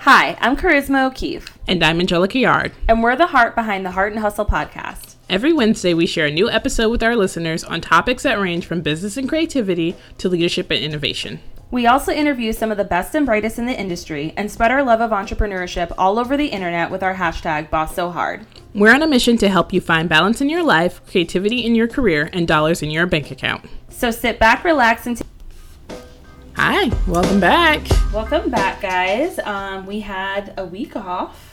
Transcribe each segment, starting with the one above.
Hi, I'm Charisma O'Keefe, And I'm Angelica Yard. and we're the heart behind the Heart and Hustle podcast. Every Wednesday, we share a new episode with our listeners on topics that range from business and creativity to leadership and innovation. We also interview some of the best and brightest in the industry and spread our love of entrepreneurship all over the internet with our hashtag Boss So Hard. We're on a mission to help you find balance in your life, creativity in your career, and dollars in your bank account. So sit back, relax, and t- Hi, welcome back. welcome back, guys. Um, we had a week off.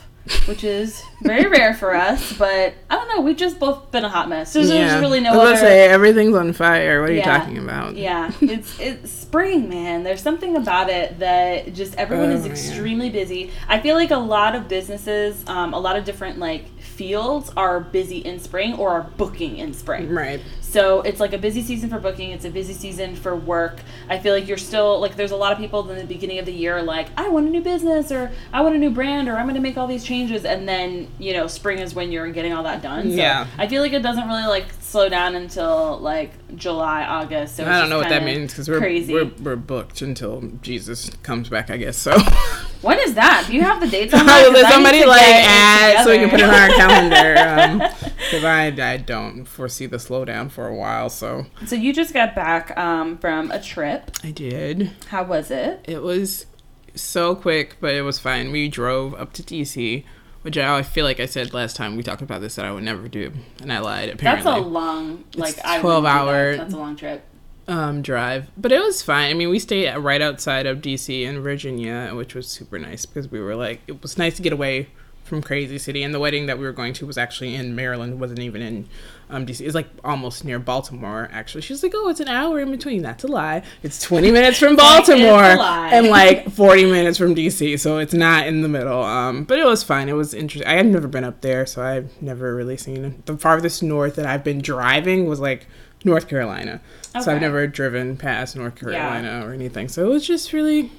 Which is very rare for us, but I don't know. We've just both been a hot mess. So there's really no I was other. gonna say everything's on fire. What are Yeah. you talking about? Yeah, it's it's spring, man. There's something about it that just everyone Oh, is man. extremely busy. I feel like a lot of businesses, um, a lot of different like fields are busy in spring or are booking in spring. Right. So it's like a busy season for booking. It's a busy season for work. I feel like you're still like there's a lot of people in the beginning of the year like I want a new business or I want a new brand or I'm going to make all these changes and then you know spring is when you're getting all that done. So Yeah. I feel like it doesn't really like slow down until like July August. So I don't know what that means because we're, crazy. we're we're booked until Jesus comes back, I guess. So. when is that? Do you have the dates on that? 'Cause Will I somebody like add so we can put it on our calendar? Because I I don't foresee the slowdown for a while. So so you just got back um, from a trip. I did. How was it? It was so quick, but it was fine. We drove up to DC, which I, I feel like I said last time we talked about this that I would never do, and I lied. Apparently, that's a long like It's 12 wouldn't do that. hour- That's a long trip. um, drive, but it was fine. I mean, we stayed right outside of DC in Virginia, which was super nice because we were like, it was nice to get away from crazy city. And the wedding that we were going to was actually in Maryland, wasn't even in um, DC. It's like almost near Baltimore. Actually, she's like, oh, it's an hour in between. That's a lie. It's twenty minutes from Baltimore and like forty minutes from DC, so it's not in the middle. Um, but it was fine. It was interesting. I had never been up there, so I've never really seen it. The farthest north that I've been driving was like North Carolina. So I've never driven past North Carolina or anything. So it was just really,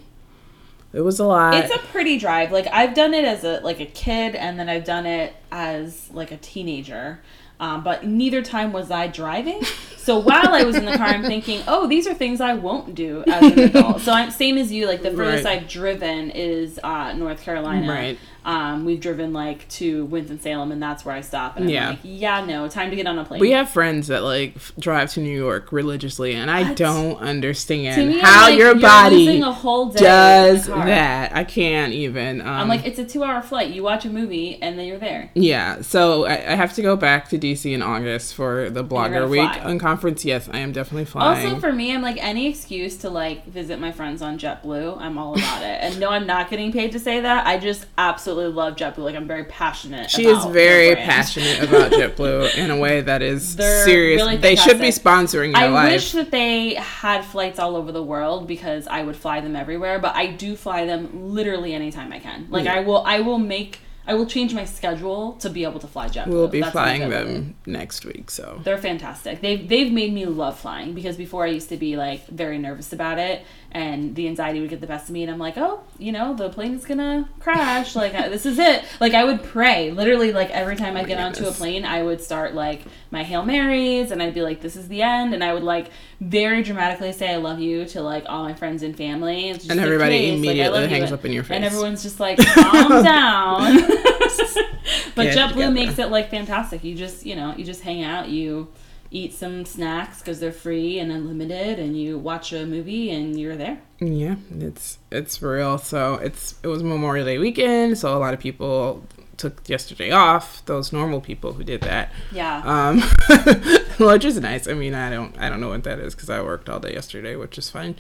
it was a lot. It's a pretty drive. Like I've done it as a like a kid, and then I've done it as like a teenager. Um, but neither time was I driving. So while I was in the car, I'm thinking, oh, these are things I won't do as an adult. So I'm same as you. Like the furthest Right. I've driven is uh, North Carolina. Right. Um, we've driven like to Winston Salem, and that's where I stop. And I'm Yeah. like, yeah, no, time to get on a plane. we have friends that like f- drive to New York religiously, and I What? don't understand me, how like, your body a whole day does that. I can't even. Um, I'm like, it's a two-hour flight. You watch a movie, and then you're there. Yeah, so I, I have to go back to DC in August for the Blogger Week fly. on conference. Yes, I am definitely flying. Also, for me, I'm like any excuse to like visit my friends on JetBlue. I'm all about it. And no, I'm not getting paid to say that. I just absolutely love JetBlue. Like I'm very passionate. she is very passionate about JetBlue in a way that is serious. really they should be sponsoring your life. I life. wish that they had flights all over the world because I would fly them everywhere. But I do fly them literally anytime I can. Like Yeah. I will, I will make, I will change my schedule to be able to fly JetBlue. we'll be That's flying them next week. So They're fantastic. They've they've made me love flying because before I used to be like very nervous about it, and the anxiety would get the best of me, and I'm like, oh, you know, the plane is gonna crash. Like this is it. Like I would pray literally. Like every time I oh, get onto a plane, I would start like my hail marys, and I'd be like, this is the end, and I would like very dramatically say I love you to like all my friends and family, It's just And like, everybody "Please, like, immediately you." hangs up in your face. and everyone's just like, calm down. but Get JetBlue makes it like fantastic. You just you know you just hang out, you eat some snacks because they're free and unlimited, and you watch a movie and you're there. yeah, it's it's real. So it's it was Memorial Day weekend, so a lot of people took yesterday off. Those normal people who did that. Yeah. um which is nice i mean i don't i don't know what that is because i worked all day yesterday which is fine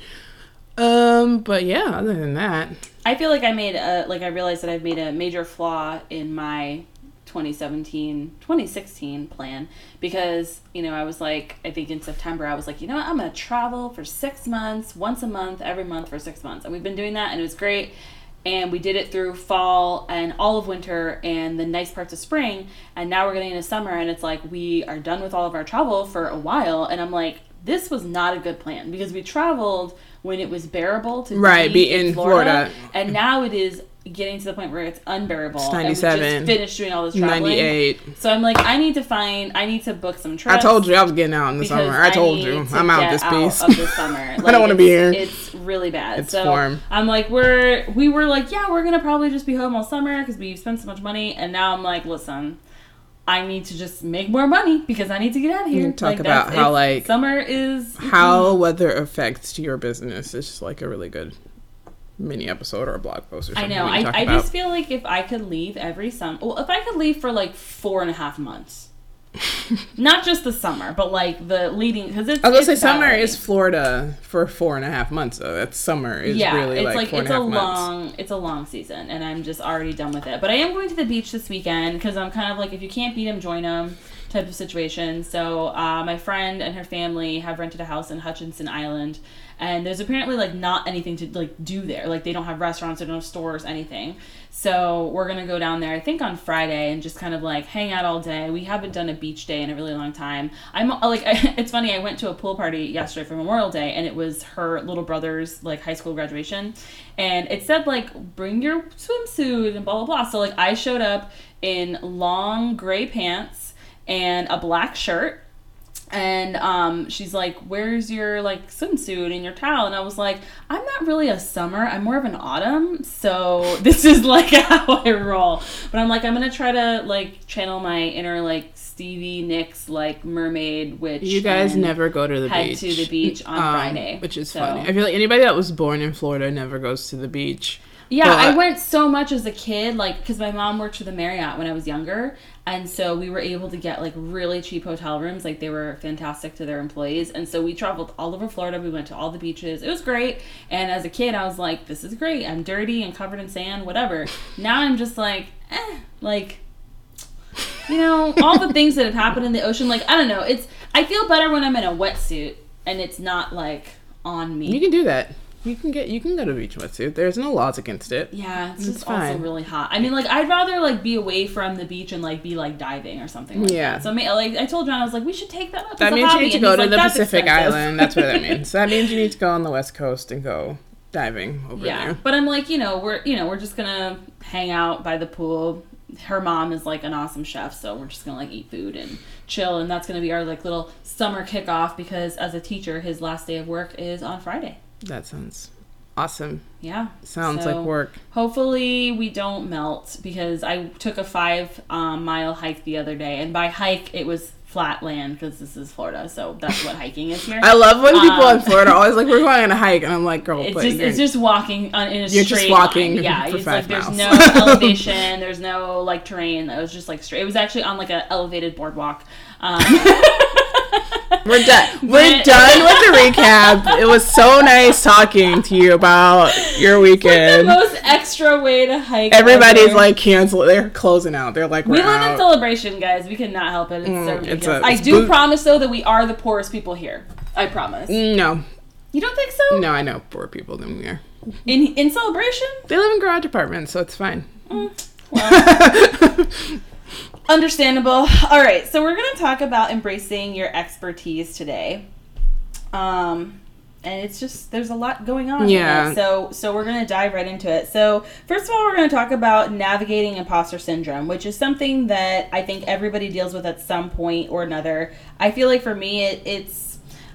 um but yeah other than that I feel like I made a like I realized that I've made a major flaw in my 2017 2016 plan because you know I was like I think in September I was like you know what I'm gonna travel for six months once a month every month for six months. And we've been doing that and it was great. And we did it through fall and all of winter and the nice parts of spring. And now we're getting into summer and it's like we are done with all of our travel for a while. And I'm like this was not a good plan because we traveled when it was bearable to Right, be, be in in Florida, Florida. and now it is getting to the point where it's unbearable. It's and we 97. just finished doing all this traveling. 98 So I'm like, I need to find, I need to book some i told you i was getting out in the summer i told need you to i'm out this piece of the summer. I don't wanna be it's- here. It's really bad. It's so form. I'm like, we're we were like, yeah, we're gonna probably just be home all summer because we've spent so much money, and now I'm like, listen. I need to just make more money because I need to get out of here. talk Like, about how, like, summer is How mm-hmm. weather affects your business It's just like a really good mini episode or a blog post or I something. know. I, I about. just feel like if I could leave every summer, well, if I could leave for like four and a half months, not just the summer, but like the leading because it's. I was gonna say summer is Florida for four and a half months though. That's summer is yeah, really it's like, like, four it's and a half months. long it's a long season, and I'm just already done with it. But I am going to the beach this weekend because I'm kind of like if you can't beat them, join them type of situation. So uh, my friend and her family have rented a house in Hutchinson Island, and there's apparently like not anything to like do there. Like they don't have restaurants, they don't have stores, anything. So we're gonna go down there. I think on Friday and just kind of like hang out all day. We haven't done a beach day in a really long time. I'm like, it's funny. I went to a pool party yesterday for Memorial Day, and it was her little brother's like high school graduation, and it said like bring your swimsuit and blah blah blah. So like I showed up in long gray pants and a black shirt and um, she's like where's your like swimsuit and your towel and i was like i'm not really a summer i'm more of an autumn so this is like how i roll but i'm like i'm gonna try to like channel my inner like stevie nicks like mermaid witch You guys never go to the head beach. to the beach on Um, friday which is So- funny. I feel like anybody that was born in Florida never goes to the beach. Yeah, I went so much as a kid, like, because my mom worked for the Marriott when I was younger. And so we were able to get, like, really cheap hotel rooms. Like, they were fantastic to their employees. And so we traveled all over Florida. We went to all the beaches. It was great. And as a kid, I was like, this is great. I'm dirty and covered in sand, whatever. Now I'm just like, eh, like, you know, all the things that have happened in the ocean. Like, I don't know. It's, I feel better when I'm in a wetsuit and it's not, like, on me. You can do that. You can get you can go to beach wetsuit. There's no laws against it. Yeah, it's It's just also really hot. I mean, like I'd rather like be away from the beach and like be like diving or something. Like Yeah. That. So I mean, like I told John, I was like, we should take that up. That a means you need to go to like, the Pacific expensive." Island. That's what that means. That means you need to go on the West Coast and go diving over yeah, there. but I'm like, you know, we're you know we're just gonna hang out by the pool. Her mom is like an awesome chef, so we're just gonna like eat food and chill, and that's gonna be our like little summer kickoff because as a teacher, his last day of work is on Friday. That sounds awesome. Yeah, Sounds So- like work. Hopefully we don't melt because I took a five um, mile hike the other day, and by hike it was flat land because this is Florida, so that's what hiking is here. I love when people Um, in Florida are always like, "We're going on a hike," and I'm like, "Girl, it's just it's just walking on, in a You're straight just walking line. Yeah, it's like there's no elevation, there's no like terrain. It was just like straight. It was actually on like an elevated boardwalk. Um, we're done. We're done with the recap. It was so nice talking to you about your the weekend. most extra way to hike. Everybody's ever. like canceled. They're closing out. They're like, We live in Celebration, guys. We cannot help it. It's so Mm, it's a- I do boot- promise, though, that we are the poorest people here. I promise. no, You don't think so? no, I know poor people than we are. In in Celebration? They live in garage apartments, so it's fine. Well, understandable. All right, so we're going to talk about embracing your expertise today. Um and it's just there's a lot going on. Yeah. So so we're going to dive right into it. So, first of all, we're going to talk about navigating imposter syndrome, which is something that I think everybody deals with at some point or another. I feel like for me it, it's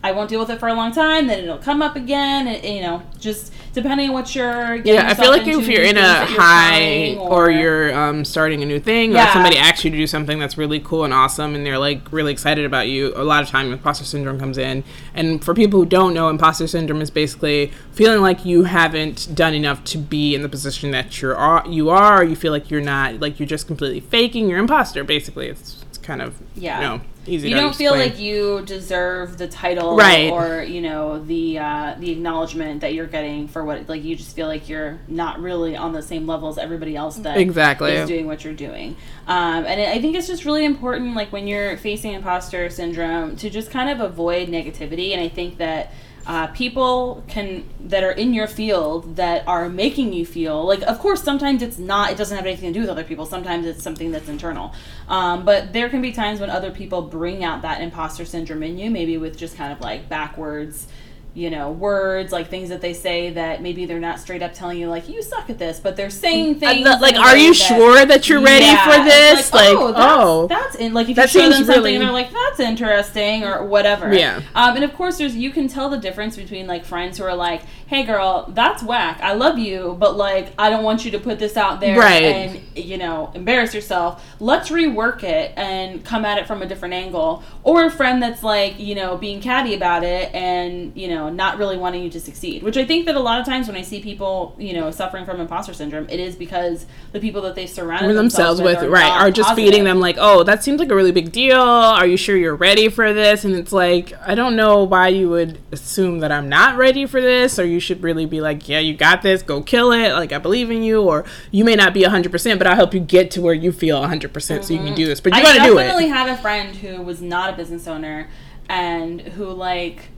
I won't deal with it for a long time, then it'll come up again, and you know, just depending on what you're. getting Yeah, I feel like into, if you're in a you're high trying, or, you're um, starting a new thing, or somebody asks you to do something that's really cool and awesome, and they're like really excited about you, a lot of time imposter syndrome comes in. And for people who don't know, imposter syndrome is basically feeling like you haven't done enough to be in the position that you're you are. Or you feel like you're not, like you're just completely faking your imposter. Basically, it's kind of Yeah. you know easy. you don't feel like you deserve the title Right. or you know the uh, the acknowledgement that you're getting for what like you just feel like you're not really on the same level as everybody else that Exactly. is doing what you're doing um, and i think it's just really important like when you're facing imposter syndrome to just kind of avoid negativity and i think that uh, people can that are in your field that are making you feel like of course sometimes it's not it doesn't have anything to do with other people. Sometimes it's something that's internal. Um, but there can be times when other people bring out that imposter syndrome in you maybe with just kind of like backwards you know, words, like things that they say that maybe they're not straight up telling you, like, you suck at this, but they're saying things. Uh, like, are you that- sure that you're ready Yeah, for this? Like, oh, oh, that's, that's in, like if you show them something really- and they're like, that's interesting or whatever. Yeah. Um, and of course, there's you can tell the difference between like friends who are like, hey, girl, that's whack. I love you, but like, I don't want you to put this out there Right. and you know embarrass yourself. Let's rework it and come at it from a different angle. Or a friend that's like, you know, being catty about it and you know not really wanting you to succeed. Which I think that a lot of times when I see people, you know, suffering from imposter syndrome, it is because the people that they surround themselves with are right are just positive. feeding them like oh that seems like a really big deal are you sure you're ready for this and it's like i don't know why you would assume that i'm not ready for this or you should really be like yeah you got this go kill it like i believe in you or you may not be 100% but i'll help you get to where you feel 100% so you can mm-hmm. do this but you gotta do it. I definitely it have a friend who was not a business owner and who like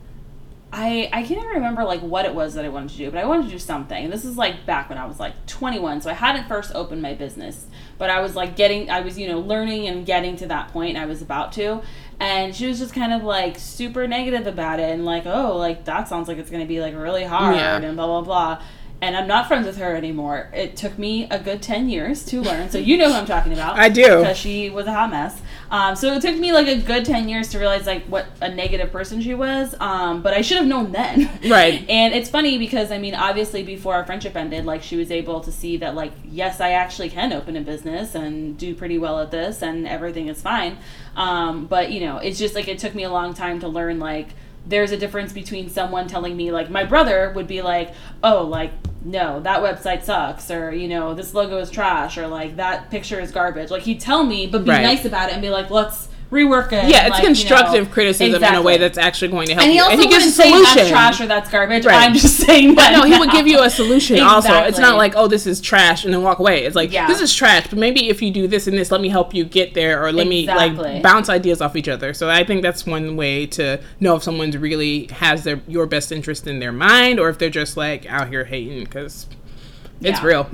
I I can't even remember like what it was that I wanted to do, but I wanted to do something. And this is like back when I was like 21, so I hadn't first opened my business, but I was like getting I was, you know, learning and getting to that point. I was about to. And she was just kind of like super negative about it and like, "Oh, like that sounds like it's to be like really hard Yeah. and blah blah blah." And I'm not friends with her anymore. It took me a good 10 years to learn. So you know who I'm talking about I do. because she was a hot mess. Um, so it took me like a good ten years to realize like what a negative person she was. Um, but I should have known then. Right. and it's funny because I mean, obviously, before our friendship ended, like she was able to see that like yes, I actually can open a business and do pretty well at this, and everything is fine. Um, but you know, it's just like it took me a long time to learn like there's a difference between someone telling me like my brother would be like oh like no that website sucks or you know this logo is trash or like that picture is garbage like he'd tell me but be Right. nice about it and be like let's rework it yeah it's like, you constructive know, criticism in a way that's actually going to help and he you also and he gives a solution that's trash or that's garbage Right. i'm just saying But that no, he would give you a solution also. It's not like, oh, this is trash and then walk away. It's like, Yeah. this is trash, but maybe if you do this and this, let me help you get there or let me like bounce ideas off each other. So I think that's one way to know if someone's really has their your best interest in their mind or if they're just like out here hating because it's Yeah. real.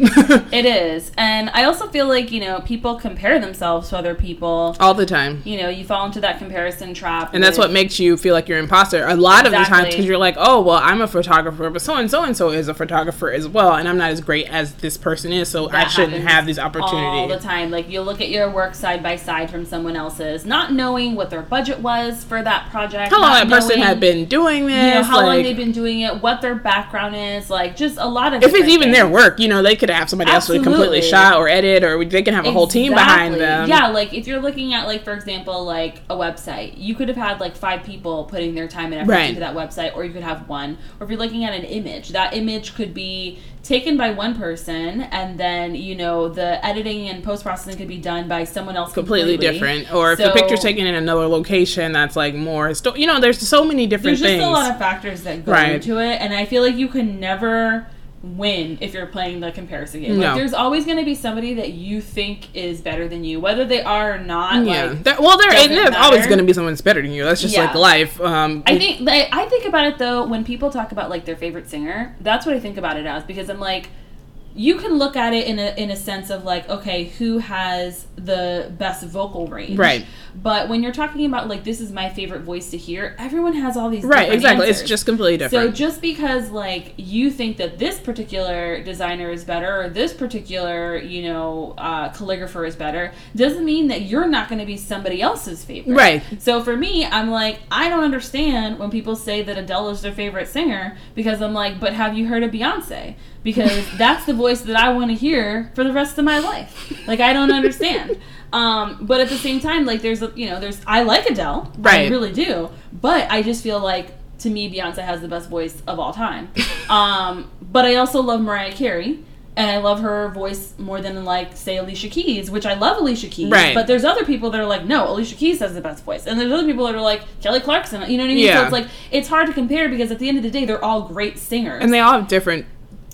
it is and i also feel like you know people compare themselves to other people All the time. you know you fall into that comparison trap And that's what makes you feel like you're an imposter a lot of the times because you're like, oh, well, I'm a photographer, but so and so and so is a photographer as well, and I'm not as great as this person is, so I shouldn't have these opportunities. all the time. Like you look at your work side by side from someone else's, not knowing what their budget was for that project. How long that person had been doing this? You know how long they've been doing it, what their background is, like just a lot of. if it's even their things. Work, you know, they could have somebody else to completely shot or edit, or they can have a whole team behind them. Yeah, like if you're looking at like for example, like a website, you could have had like five people putting their time and effort Right. into that website, or you could have one. Or if you're looking at an image, that image could be taken by one person, and then you know the editing and post processing could be done by someone else completely, completely, different. Or if the picture's taken in another location, that's like more. Histo- you know, there's so many different There's just things. a lot of factors that go Right. into it, and I feel like you can never win if you're playing the comparison game. No. Like there's always going to be somebody that you think is better than you, whether they are or not. yeah. Like, well, there there's always going to be someone that's better than you. That's just Yeah. like life. Um, I think like, I think about it though when people talk about like their favorite singer. That's what I think about it as because I'm like, you can look at it in a in a sense of like, okay, who has the best vocal range, Right. But when you're talking about like this is my favorite voice to hear, everyone has all these right, exactly. It's just completely different. So just because like you think that this particular designer is better or this particular you know uh, calligrapher is better doesn't mean that you're not going to be somebody else's favorite. Right. So for me, I'm like I don't understand when people say that Adele is their favorite singer because I'm like, but have you heard of Beyonce? Because that's the voice that I want to hear for the rest of my life. Like I don't understand. Um, but at the same time, like there's a you know there's I like Adele, right? I really do, but I just feel like to me Beyonce has the best voice of all time. um, but I also love Mariah Carey. And I love her voice more than like say Alicia Keys, which I love Alicia Keys. Right. But there's other people that are like, no, Alicia Keys has the best voice, and there's other people that are like Kelly Clarkson. You know what I mean? So Yeah. it's like it's hard to compare because at the end of the day, they're all great singers. and they all have different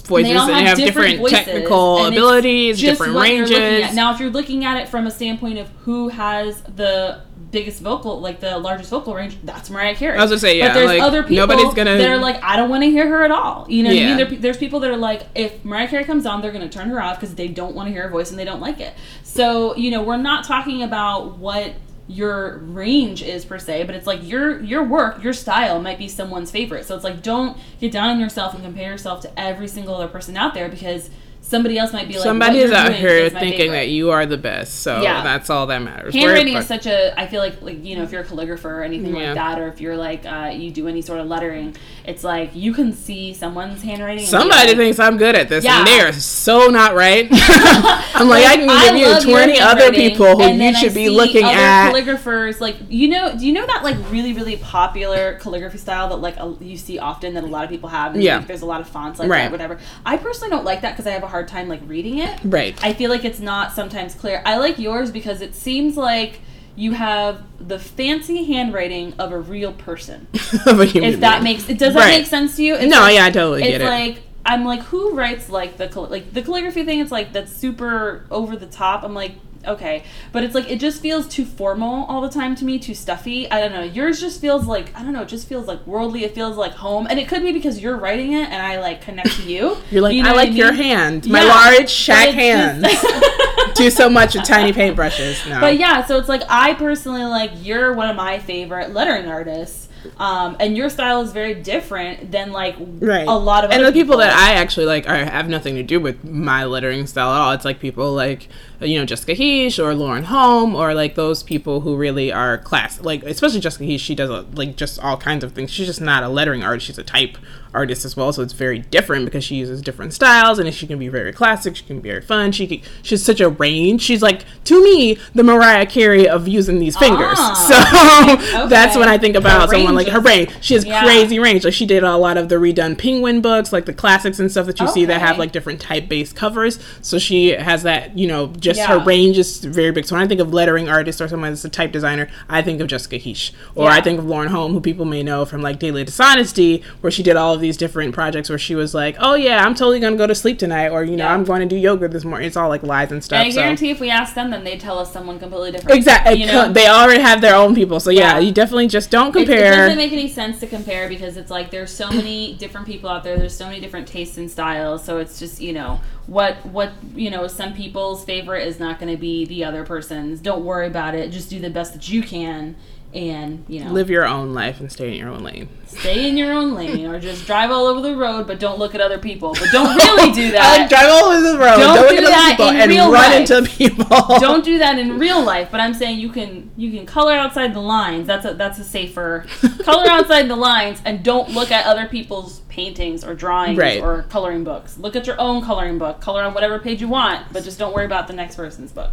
voices They and they have different, voices, technical abilities, different what you're looking ranges. Now, if you're looking at it from a standpoint of who has the biggest vocal, like the largest vocal range, that's Mariah Carey. I was gonna say, yeah, But there's like, other people nobody's gonna- that are like, I don't want to hear her at all. You know what I mean? There, there's people that are like, if Mariah Carey comes on, they're going to turn her off because they don't want to hear her voice and they don't like it. So, you know, we're not talking about what your range is per se, but it's like your your work, your style might be someone's favorite. So it's like don't get down on yourself and compare yourself to every single other person out there because somebody else might be like Somebody is out here thinking that you are the best, so Yeah. that's all that matters. handwriting is such a i feel like like you know if you're a calligrapher or anything Yeah. like that or if you're like uh, you do any sort of lettering it's like you can see someone's handwriting Somebody like, thinks I'm good at this, Yeah. and they are so not right. I'm like, I can I give you 20 other people who you then I should be looking at. calligraphers like you know do you know that like really really popular calligraphy style that like a, you see often that a lot of people have and Yeah. like, there's a lot of fonts like Right. that whatever i personally don't like that because i have a hard time like reading it Right. I feel like it's not sometimes clear. I like yours because it seems like you have the fancy handwriting of a real person. of a human If that makes it does that Right. make sense to you? It's No, like, yeah, I totally it's get it. like I'm like who writes like the like the calligraphy thing? It's like that's super over the top. I'm like okay, but it's like it just feels too formal all the time to me, too stuffy. I don't know. Yours just feels like I don't know. It just feels like worldly. It feels like home, and it could be because you're writing it and I like connect to you. You're like, You know I like your mean? hand. My Yeah, large shack hands. Do so much with tiny paintbrushes. No. But yeah, so it's like I personally like you're one of my favorite lettering artists, um, and your style is very different than like right. a lot of and the people, that I actually like are, have nothing to do with my lettering style at all. It's like people like you know Jessica Hische or Lauren Hom or like those people who really are class like especially Jessica Hische. She does a, like just all kinds of things. She's just not a lettering artist. She's a type artist as well. So it's very different because she uses different styles and she can be very classic. She can be very fun. She can, she's such a range. She's like to me the Mariah Carey of using these fingers. Ah. so that's when I think about Her someone like her brain. She has Yeah. crazy range. Like she did a lot of the redone Penguin books, like the classics and stuff that you see that have like different type based covers. So she has that, you know, just her range is very big. So when I think of lettering artist or someone that's a type designer, I think of Jessica Hische. Or I think of Lauren Hom, who people may know from like Daily Dishonesty, where she did all of these different projects where she was like, Oh yeah, I'm totally gonna go to sleep tonight or you know, Yeah. I'm going to do yoga this morning. It's all like lies and stuff. And I so. guarantee if we ask them, then they tell us someone completely different. Exactly. You know? They already have their own people. So yeah, Yeah. you definitely just don't It- It, doesn't make any sense to compare because it's like there's so many different people out there. There's so many different tastes and styles. So it's just you know what what you know some people's favorite is not going to be the other person's. Don't worry about it. Just do the best that you can, and you know Live your own life and stay in your own lane. stay in your own lane or just drive all over the road, but don't look at other people. But don't really do that. like drive all over the road. Don't Don't, do that in and real run life. into people. don't do that in real life but i'm saying you can you can color outside the lines that's a that's a safer color outside the lines and don't look at other people's paintings or drawings Right. or coloring books look at your own coloring book color on whatever page you want but just don't worry about the next person's book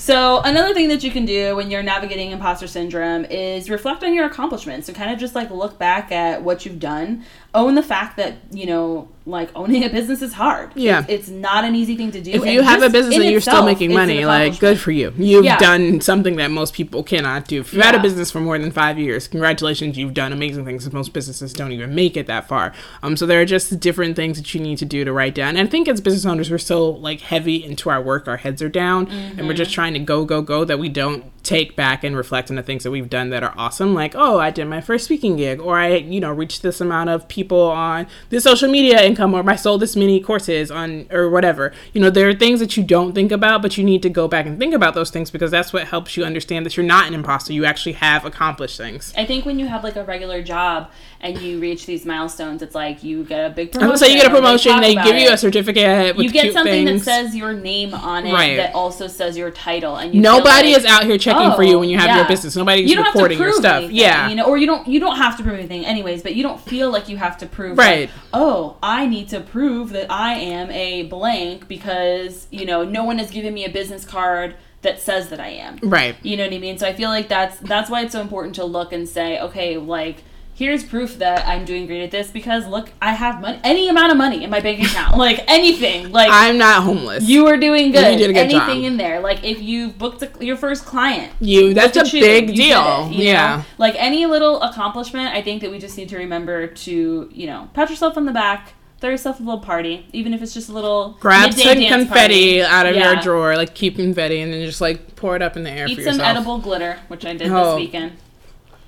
so another thing that you can do when you're navigating imposter syndrome is reflect on your accomplishments. So, kind of just like look back at what you've done own the fact that you know like owning a business is hard Yeah. it's, it's not an easy thing to do if you have a business and you're still making money, like good for you. You've Yeah. done something that most people cannot do. If you've had a business for more than five years, congratulations, you've done amazing things. Most businesses don't even make it that far. Um, so there are just different things that you need to do to write down. And I think as business owners, we're so like heavy into our work, our heads are down, and we're Mm-hmm. just trying to go, go, go that we don't take back and reflect on the things that we've done that are awesome. Like, oh, I did my first speaking gig, or I, you know, reached this amount of people on this social media income, or I sold this many courses on, or whatever. You know, there are things that you don't think about, but you need to go back and think about those things because that's what helps you understand that you're not an imposter. You actually have accomplished things. I think when you have like a regular job and you reach these milestones, it's like you get a big promotion. would say you get a they promotion, they, about give you it. a certificate with You get something things. that says your name on it Right. that also says your title, and you Nobody like, is out here checking for you when you have oh, your business. Nobody's you don't recording have to your stuff. anything, Yeah. you know, or you don't you don't have to prove anything, anyways. But you don't feel like you have to prove, Right. like, oh, I need to prove that I am a blank because you know no one has given me a business card that says that I am. Right. You know what I mean? So I feel like that's that's why it's so important to look and say, okay, like here's proof that I'm doing great at this because look, I have money, any amount of money in my bank account, like anything, like I'm not homeless. you are doing good. You did a good anything job. in there, like if you've booked a, your first client, You that's a big deal. it, yeah. know? like any little accomplishment, I think that we just need to remember to you know pat yourself on the back. Throw yourself a little party, even if it's just a little Grab some confetti party. out of Yeah. your drawer, like keep confetti, and then just like pour it up in the air Eat some edible glitter, which I did Oh. this weekend.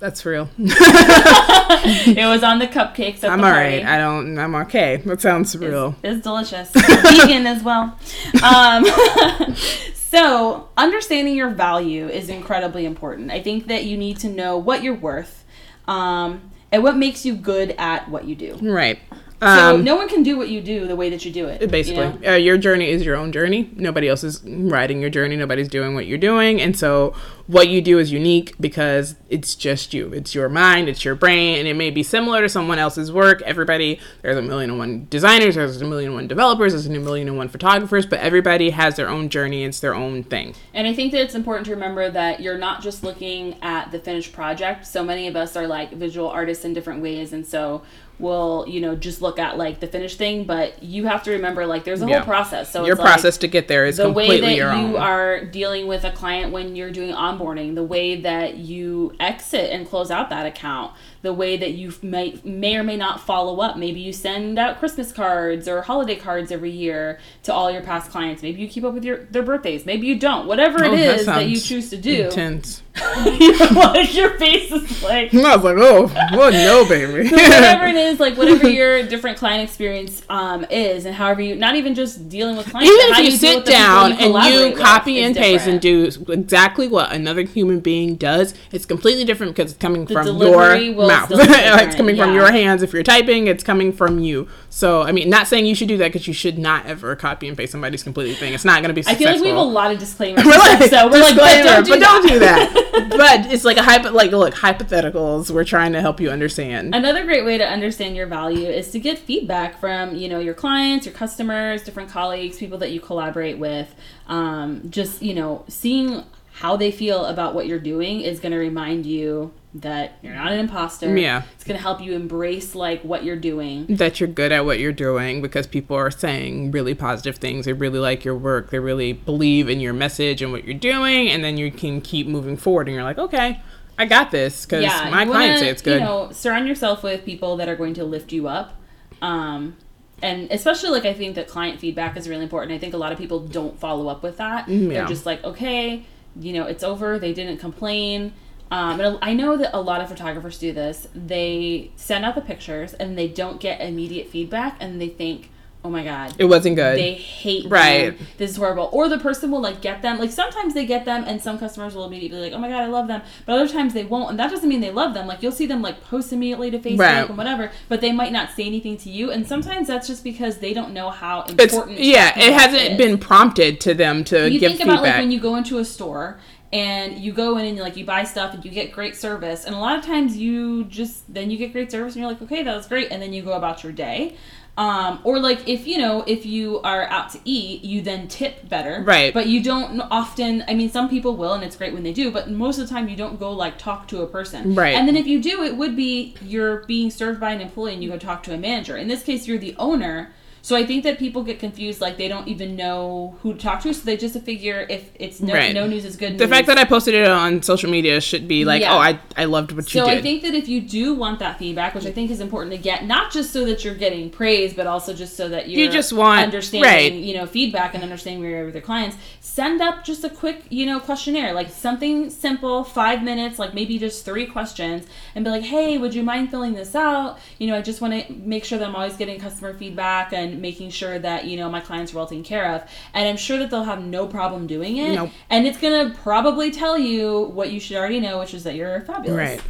That's real. it was on the cupcakes at I'm the all party. right. I don't. I'm okay. That sounds real. It's delicious. Vegan as well. Um, So, understanding your value is incredibly important. I think that you need to know what you're worth um, and what makes you good at what you do. Right. So, Um, no one can do what you do the way that you do it. you basically. know? uh, your journey is your own journey. Nobody else is riding your journey. Nobody's doing what you're doing. And so what you do is unique because it's just you. It's your mind. It's your brain. And it may be similar to someone else's work. Everybody there's a million and one designers. There's a million and one developers. There's a million and one photographers. But everybody has their own journey. It's their own thing. And I think that it's important to remember that you're not just looking at the finished project. So many of us are like visual artists in different ways, and so we'll you know just look at like the finished thing. But you have to remember like there's a Yeah. whole process. So your it's like, process to get there is the way that you own are dealing with a client when you're doing onboarding, the way that you exit and close out that account, the way that you may may or may not follow up. Maybe you send out Christmas cards or holiday cards every year to all your past clients. Maybe you keep up with your their birthdays. Maybe you don't. Whatever Oh, it that is that you choose to do. intense like your face is like i was like oh well no baby whatever it is, like whatever your different client experience um, is, and however you not even just dealing with clients, even if you, deal sit the down and you copy and paste and do exactly what another human being does, it's completely different because it's coming from your will mouth. it's coming from yeah. your hands. If you're typing, it's coming from you. So, I mean, not saying you should do that because you should not ever copy and paste somebody's completely thing. It's not going to be I feel like we have a lot of disclaimers. We're like, so we're like, but don't do but don't do that. that. but it's like a hypo, like look, hypotheticals. We're trying to help you understand. Another great way to understand your value is to get feedback from you know your clients, your customers, different colleagues, people that you collaborate with. Um, just you know, seeing how they feel about what you're doing is going to remind you that you're not an imposter. Yeah. it's going to help you embrace like what you're doing. that you're good at what you're doing because people are saying really positive things. They really like your work. They really believe in your message and what you're doing, and then you can keep moving forward. And you're like, okay, I got this because yeah, my clients say it's good. You know, surround yourself with people that are going to lift you up. Um, and especially like I think that client feedback is really important. I think a lot of people don't follow up with that. Mm, yeah. They're just like, okay, you know, it's over. They didn't complain. Um, I know that a lot of photographers do this. They send out the pictures and they don't get immediate feedback, and they think, oh my god, it wasn't good. they hate Right. them. This is horrible. Or the person will like get them. Like sometimes they get them, and some customers will immediately be like, "Oh my god, I love them." But other times they won't, and that doesn't mean they love them. Like you'll see them like post immediately to Facebook Right. and whatever, but they might not say anything to you. And sometimes that's just because they don't know how it's important. yeah, it hasn't is. been prompted to them to You give think feedback. about like when you go into a store and you go in and like you buy stuff and you get great service and a lot of times you just then you get great service and you're like okay that was great and then you go about your day um, or like if you know if you are out to eat you then tip better Right. but you don't often i mean some people will and it's great when they do but most of the time you don't go like talk to a person Right. and then if you do it would be you're being served by an employee and you go talk to a manager in this case you're the owner so I think that people get confused, like they don't even know who to talk to, so they just figure if it's no, Right. no news is good news. the fact that I posted it on social media should be like, Yeah. oh, I I loved what you did. so. I think that if you do want that feedback, which I think is important to get, not just so that you're getting praise, but also just so that you're you just want- understanding, right. you know, feedback and understanding where you're with your clients. Send up just a quick, you know, questionnaire, like something simple, five minutes, like maybe just three questions, and be like, hey, would you mind filling this out? You know, I just want to make sure that I'm always getting customer feedback and making sure that you know my clients are well taken care of, and I'm sure that they'll have no problem doing it. Nope. And it's gonna probably tell you what you should already know, which is that you're fabulous. Right.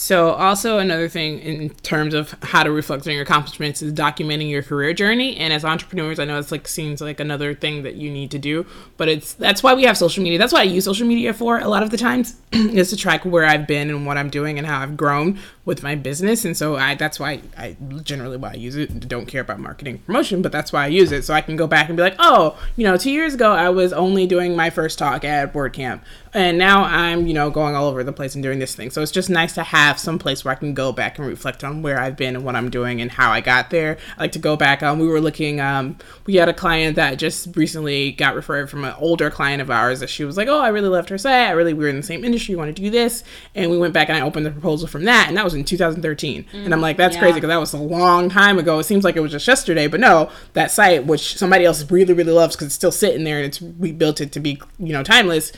So, also another thing in terms of how to reflect on your accomplishments is documenting your career journey. And as entrepreneurs, I know it's like seems like another thing that you need to do, but it's that's why we have social media. That's what I use social media for a lot of the times is to track where I've been and what I'm doing and how I've grown with my business. And so I that's why I generally why I use it. Don't care about marketing promotion, but that's why I use it so I can go back and be like, oh, you know, two years ago I was only doing my first talk at WordCamp, and now I'm you know going all over the place and doing this thing. So it's just nice to have some place where I can go back and reflect on where I've been and what I'm doing and how I got there. I like to go back. Um, we were looking. Um, we had a client that just recently got referred from an older client of ours that she was like, oh, I really loved her site. I really we were in the same industry. Want to do this? And we went back and I opened the proposal from that, and that was in 2013. and I'm mm, like, that's yeah. crazy because that was a long time ago. It seems like it was just yesterday, but no, that site which somebody else really really loves because it's still sitting there and it's we built it to be you know timeless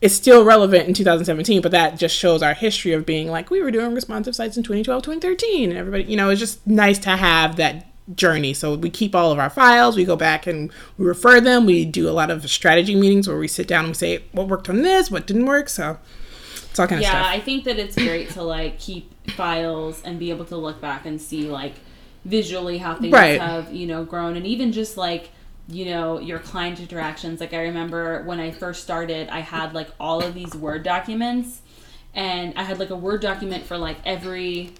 it's still relevant in 2017 but that just shows our history of being like we were doing responsive sites in 2012 2013 and everybody you know it's just nice to have that journey. So we keep all of our files, we go back and we refer them. We do a lot of strategy meetings where we sit down and we say what worked on this, what didn't work. So it's all kind of yeah. I think that it's great to like keep files and be able to look back and see like visually how things Right. have you know grown. And even just like you know your client interactions. Like i remember when i first started i had like all of these word documents. And i had like a word document for like every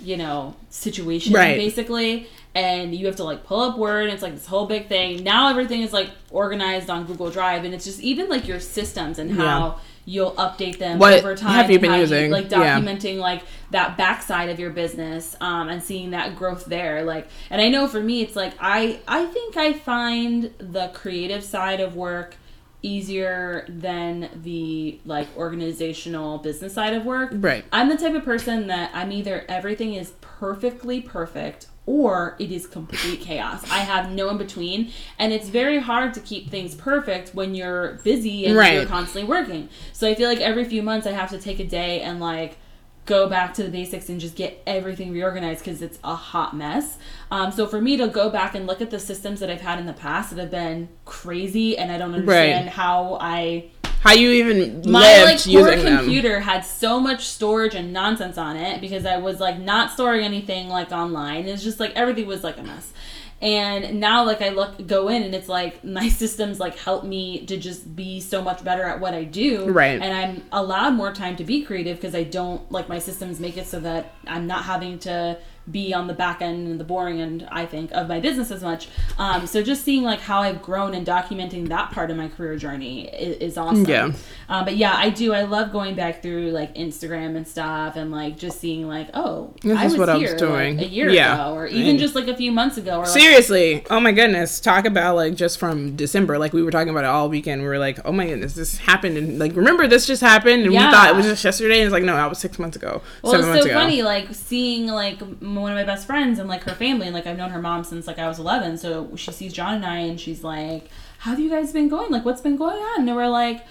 you know situation Right. basically. And you have to like pull up word and it's like this whole big thing. Now everything is like organized on google drive. And it's just even like your systems and how you'll update them What over time have you been using? like Yeah. documenting like that backside of your business um, and seeing that growth there like and i know for me it's like i i think i find the creative side of work easier than the like organizational business side of work Right. i'm the type of person that i'm either everything is perfectly perfect or it is complete chaos. I have no in between, and it's very hard to keep things perfect when you're busy and Right. you're constantly working. So I feel like every few months I have to take a day and like go back to the basics and just get everything reorganized because it's a hot mess. Um, so for me to go back and look at the systems that I've had in the past that have been crazy and I don't understand how I How you even my lived like core using them. computer had so much storage and nonsense on it because I was like not storing anything like online. It's just like everything was like a mess. And now like I look go in and it's like my systems like help me to just be so much better at what I do. Right. And I'm allowed more time to be creative because I don't like my systems make it so that I'm not having to be on the back end and the boring end I think of my business as much. Um, so just seeing like how I've grown and documenting that part of my career journey is, is awesome. Yeah. Um, but yeah, I do. I love going back through like Instagram and stuff, and like just seeing like, oh, This I is was what I was doing. like, a year Yeah. ago, or even And- just like a few months ago, or like, Seriously, oh my goodness! Talk about like just from December, like we were talking about it all weekend. We were like, oh my goodness, this happened, and like remember this just happened, and Yeah. we thought it was just yesterday, and it's like no, that was six months ago, Well, it's so ago. funny, like seeing like one of my best friends and like her family, and like I've known her mom since like I was eleven. So she sees John and I, and she's like, "How have you guys been going? Like, what's been going on?" And we're like,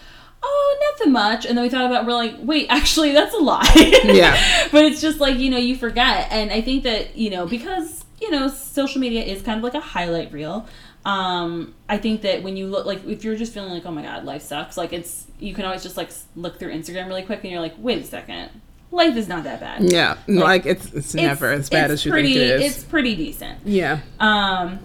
"Oh, nothing much." And then we thought about, we're like, "Wait, actually, that's a lie." Yeah. but it's just like you know, you forget, and I think that you know because you know social media is kind of like a highlight reel. Um, I think that when you look like if you're just feeling like, oh my god, life sucks, like it's you can always just like look through Instagram really quick, and you're like, wait a second, life is not that bad Yeah, like, it's it's never as bad as you pretty, think it is. It's pretty decent. yeah, Um,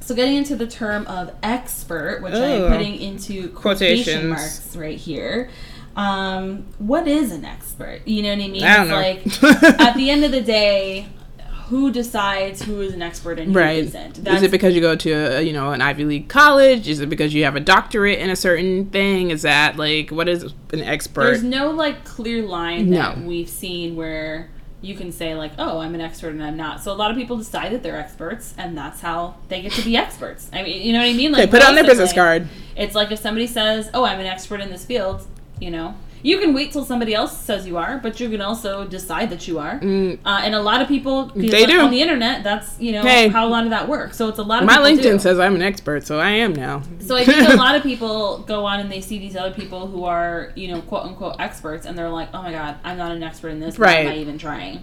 so getting into the term of expert, which I'm putting into quotation marks right here. Um, what is an expert? You know what I mean? I don't it's know. like at the end of the day, who decides who is an expert and who right. isn't? Is it because you go to a, you know an Ivy League college? Is it because you have a doctorate in a certain thing? Is that like what is an expert? There's no like clear line that No. we've seen where you can say like, "Oh, I'm an expert and I'm not." So a lot of people decide that they're experts, and that's how they get to be experts. I mean, you know what I mean? Like they put it on their business card. It's like if somebody says, "Oh, I'm an expert in this field," you know. You can wait till somebody else says you are, but you can also decide that you are. Uh, and a lot of people, Mm. They do. on the internet, that's you know Hey. how a lot of that works. So it's a lot of My LinkedIn do. says I'm an expert, so I am now. So I think a lot of people go on and they see these other people who are, you know, quote unquote experts, and they're like, "Oh my god, I'm not an expert in this. Why am I even trying?"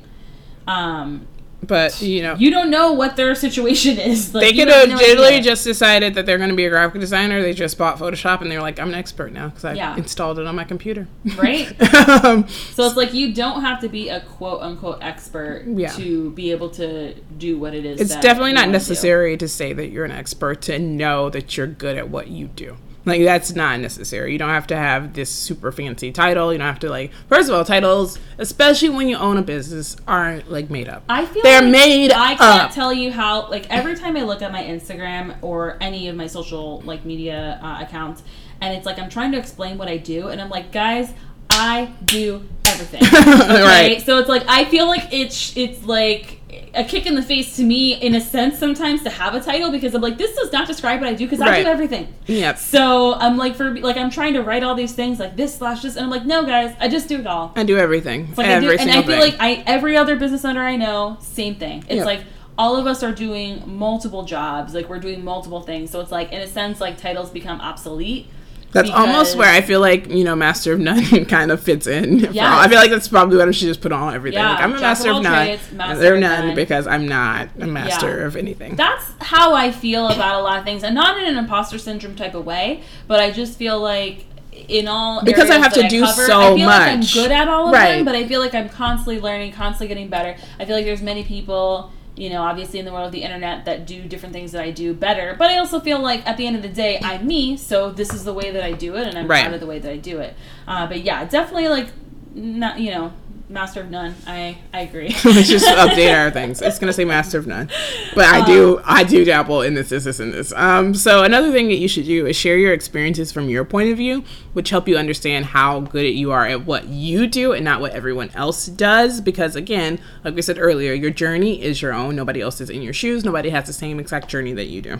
Um, but you know, you don't know what their situation is. Like, they could have have no literally idea. just decided that they're going to be a graphic designer. They just bought Photoshop and they're like, I'm an expert now because I Yeah. installed it on my computer. right. um, So it's like you don't have to be a quote unquote expert Yeah. to be able to do what it is. it's that definitely not wanna necessary to say that you're an expert to know that you're good at what you do. Like that's not necessary. You don't have to have this super fancy title. You don't have to like. First of all, titles, especially when you own a business, aren't like made up. I feel They're like made I can't up. tell you how. Like every time I look at my Instagram or any of my social like media uh, accounts, and it's like I'm trying to explain what I do, and I'm like, guys, I do everything. Okay? Right. So it's like I feel like it's it's like a kick in the face to me in a sense sometimes to have a title because I'm like this does not describe what I do because I do everything. Yep. So I'm like for like I'm trying to write all these things like this slash this, and I'm like, no, guys, I just do it all. I do everything. It's like Every I do, and I feel thing. like I every other business owner I know, same thing. It's Yep. like all of us are doing multiple jobs, like we're doing multiple things. So it's like in a sense, like titles become obsolete. That's almost where I feel like you know, Master of None kind of fits in. Yes. I feel like that's probably what I should just put on everything. Yeah, like, I'm a Master of None, trades, master they're of none none. because I'm not a master Yeah. of anything. That's how I feel about a lot of things, and not in an imposter syndrome type of way, but I just feel like in all Because I have to do cover, so I feel like I'm much. good at all of Right. them, but I feel like I'm constantly learning, constantly getting better. I feel like there's many people, you know, obviously in the world of the internet that do different things that I do better, but I also feel like at the end of the day, I'm me, so this is the way that I do it, and I'm Right. proud of the way that I do it. Uh, but yeah, definitely like, not you know. Master of none. I I agree. Let's just update our things. It's gonna say Master of None, but I do I do dabble in this, this, this, and this. Um, so another thing that you should do is share your experiences from your point of view, which help you understand how good you are at what you do and not what everyone else does. Because again, like we said earlier, your journey is your own. Nobody else is in your shoes. Nobody has the same exact journey that you do.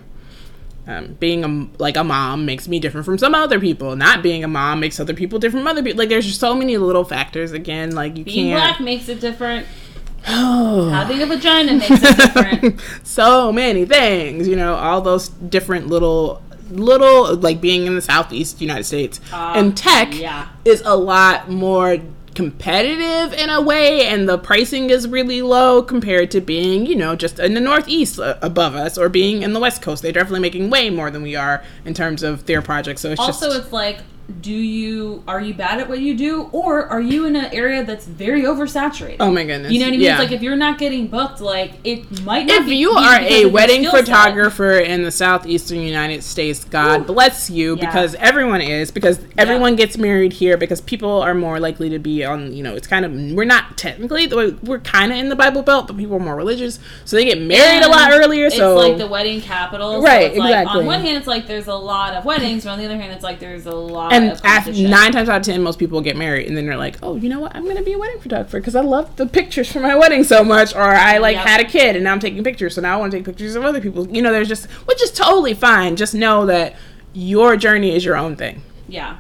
Um, being a like a mom makes me different from some other people. Not being a mom makes other people different from other people. Like there's just so many little factors. Again, like you Being can't. black makes it different. Having a vagina makes it different. so many things, you know, all those different little little like being in the southeast United States Uh, and tech yeah. is a lot more competitive in a way and the pricing is really low compared to being, you know, just in the northeast uh, above us or being in the west coast. They're definitely making way more than we are in terms of their projects. So it's also, just it's like, do you are you bad at what you do, or are you in an area that's very oversaturated? Oh my goodness. You know what I mean? Yeah. It's like if you're not getting booked, like it might not if be. you are a wedding skill set. photographer in the southeastern United States, God Whew. bless you Yeah. because everyone is because everyone gets married here because people are more likely to be on you know it's kind of we're not technically we're kind of in the Bible Belt but people are more religious so they get married a lot And earlier so it's like the wedding capital, so Right, it's like, exactly. On one hand, it's like there's a lot of weddings, but on the other hand, it's like there's a lot and after nine times out of ten most people get married and then they're like oh you know what? I'm gonna be a wedding photographer because I love the pictures for my wedding so much or I like Yep. had a kid and now I'm taking pictures so now I want to take pictures of other people. You know there's just which is totally fine. Just know that your journey is your own thing. Yeah.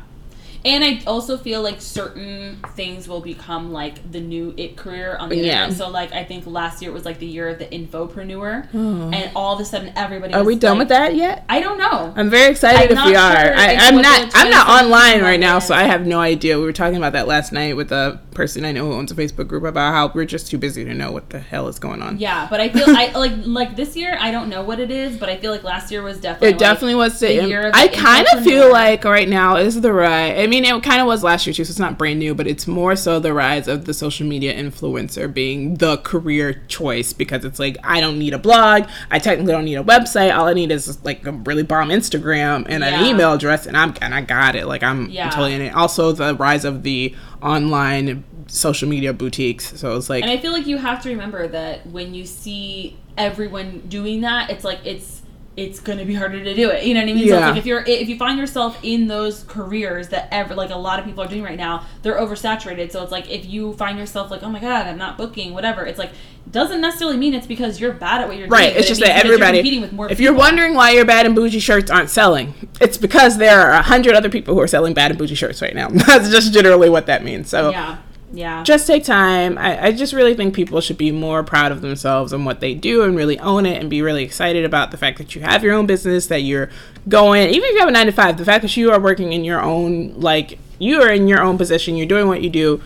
And I also feel like certain things will become like the new it career on the Yeah. internet. So like I think last year was like the year of the infopreneur, hmm. and all of a sudden everybody. Are was, we done like- with that yet? I don't know. I'm very excited I'm if we are. sure I, I'm not. I'm not online right now, so. I have no idea. We were talking about that last night with a person I know who owns a Facebook group about how we're just too busy to know what the hell is going on. Yeah, but I feel I like like this year. I don't know what it is, but I feel like last year was definitely. It definitely was. the The, year of I kind of feel like right now is the right. I mean, it kind of was last year too, so it's not brand new, but it's more so the rise of the social media influencer being the career choice because it's like I don't need a blog. I technically don't need a website. All I need is like a really bomb Instagram and an email address, and I'm and I got it. Like I'm Yeah. totally in it. Also, the rise of the online social media boutiques. So it's like And I feel like you have to remember that when you see everyone doing that, it's like it's it's going to be harder to do it. You know what I mean? So Yeah. like if you're if you find yourself in those careers that ever like a lot of people are doing right now, they're oversaturated. So it's like if you find yourself like, "Oh my god, I'm not booking," whatever. It's like doesn't necessarily mean it's because you're bad at what you're Right, doing. Right. it's just means that you're everybody. competing with more If you're wondering why your bad and bougie shirts aren't selling, it's because there are a hundred other people who are selling bad and bougie shirts right now. That's just generally what that means. So Yeah. Yeah. just take time. I, I just really think people should be more proud of themselves and what they do and really own it and be really excited about the fact that you have your own business, that you're going, even if you have a nine to five, the fact that you are working in your own, like, you are in your own position, you're doing what you do.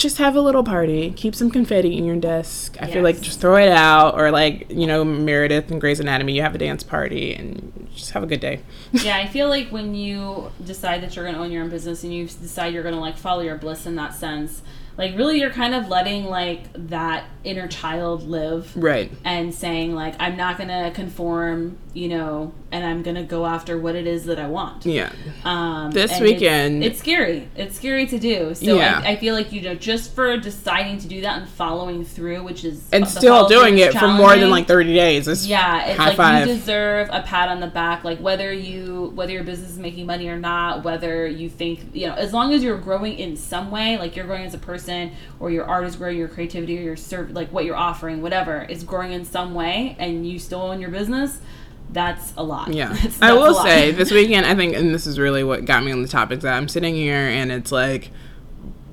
Just have a little party. Keep some confetti in your desk. I feel like just throw it out, or like you know Meredith and Grey's Anatomy, you have a dance party and just have a good day. yeah, I feel like when you decide that you're going to own your own business and you decide you're going to like follow your bliss in that sense, like really you're kind of letting like that inner child live right. and saying like I'm not going to conform, you know, and I'm going to go after what it is that I want. Yeah. Um, This and it's- weekend- it's, scary. It's scary to do. So Yeah. I, I feel like you know, just for deciding to do that and following through, which is And still doing it for more than like 30 days. It's Yeah, it's high like five. you deserve a pat on the back. Like whether you whether your business is making money or not, whether you think you know, as long as you're growing in some way, like you're growing as a person, or your art is growing, your creativity, or your serve, like what you're offering, whatever is growing in some way, and you still own your business. That's a lot. Yeah, That's- I that's a will say this weekend. I think, and this is really what got me on the topic. That I'm sitting here and it's like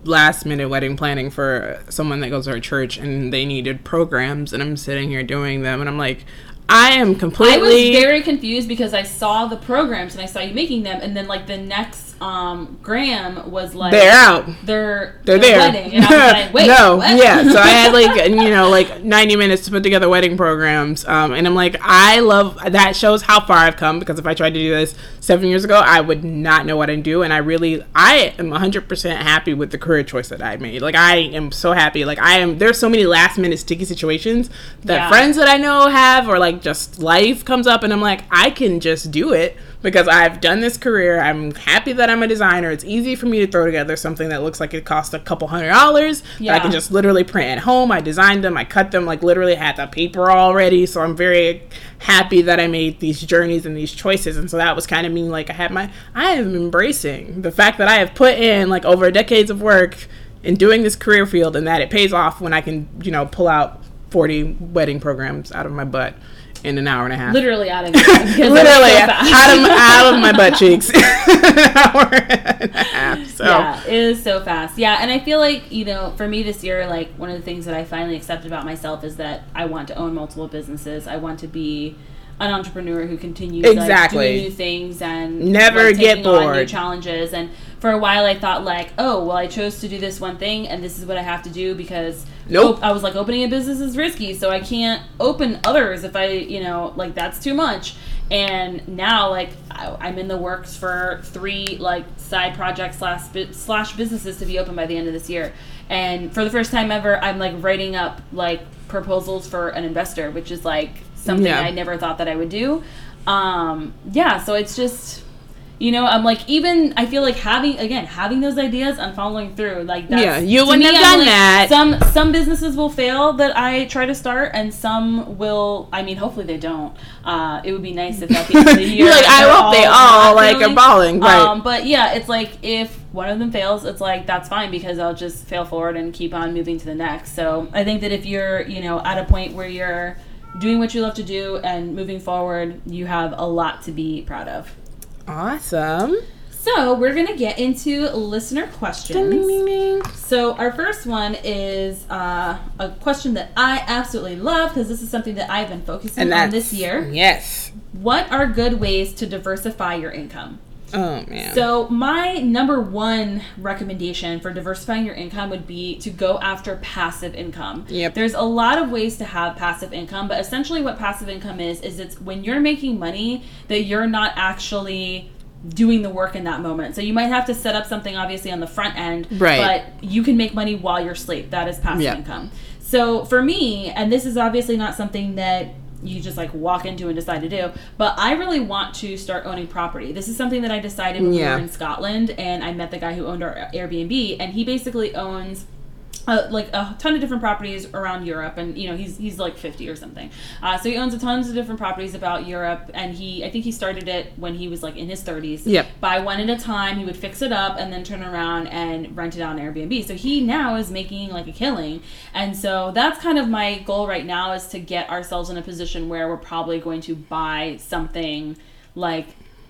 last minute wedding planning for someone that goes to our church, and they needed programs, and I'm sitting here doing them, and I'm like, I am completely. I was very confused because I saw the programs and I saw you making them, and then like the next um Graham was like they're out. They're They're their there. wedding, and I was like, wait, no, what? yeah. So I had like you know like ninety minutes to put together wedding programs, um, and I'm like, I love that shows how far I've come because if I tried to do this seven years ago, I would not know what I do, and I really, I am hundred percent happy with the career choice that I made. Like I am so happy. Like I am. There's so many last minute sticky situations that Yeah. friends that I know have, or like just life comes up, and I'm like, I can just do it because I've done this career. I'm happy that I'm a designer. It's easy for me to throw together something that looks like it cost a couple hundred dollars that I can just literally print at home. I designed them, I cut them, like literally had the paper already. So I'm very happy that I made these journeys and these choices. And so that was kind of mean like I had my I am embracing the fact that I have put in like over decades of work in doing this career field and that it pays off when I can, you know, pull out 40 wedding programs out of my butt in an hour and a half. literally out of it. because it was Literally so out of out of my butt cheeks. an hour and a half. So Yeah, it is so fast. Yeah, and I feel like, you know, for me this year, like one of the things that I finally accepted about myself is that I want to own multiple businesses. I want to be an entrepreneur who continues Exactly. like, doing new things and Never like, get on new bored. challenges. And for a while, I thought like, oh, well, I chose to do this one thing, and this is what I have to do because Nope. I was like, opening a business is risky, so I can't open others if I, you know, like that's too much. And now, like, I- I'm in the works for three like side projects slash slash businesses to be open by the end of this year. And for the first time ever, I'm like writing up like proposals for an investor, which is like something Yeah. I never thought that I would do. Um, yeah, so it's just. You know, I'm like even I feel like having again having those ideas and following through like that's, Yeah, you wouldn't me, have done like, that. Some some businesses will fail that I try to start, and some will. I mean, hopefully they don't. Uh, it would be nice if at the end of the year, You're like, I hope they all like are failing. balling, right? Um, but yeah, it's like if one of them fails, it's like that's fine because I'll just fail forward and keep on moving to the next. So I think that if you're, you know, at a point where you're doing what you love to do and moving forward, you have a lot to be proud of. Awesome. So we're gonna get into listener questions. Ding, ding, ding. So our first one is uh, a question that I absolutely love because this is something that I've been focusing on this year. Yes. What are good ways to diversify your income? Oh man. So my number one recommendation for diversifying your income would be to go after passive income. Yep. There's a lot of ways to have passive income, but essentially what passive income is is it's when you're making money that you're not actually doing the work in that moment. So you might have to set up something obviously on the front end, Right. but you can make money while you're asleep. That is passive Yep. income. So for me, and this is obviously not something that you just like walk into and decide to do, but I really want to start owning property. This is something that I decided when we were in Scotland and I met the guy who owned our Airbnb and he basically owns uh, like a ton of different properties around Europe, and you know he's he's like fifty or something. Uh, so he owns a tons of different properties about Europe, and he I think he started it when he was like in his thirties. Yep. Buy one at a time. He would fix it up and then turn around and rent it on Airbnb. So he now is making like a killing, and so that's kind of my goal right now is to get ourselves in a position where we're probably going to buy something like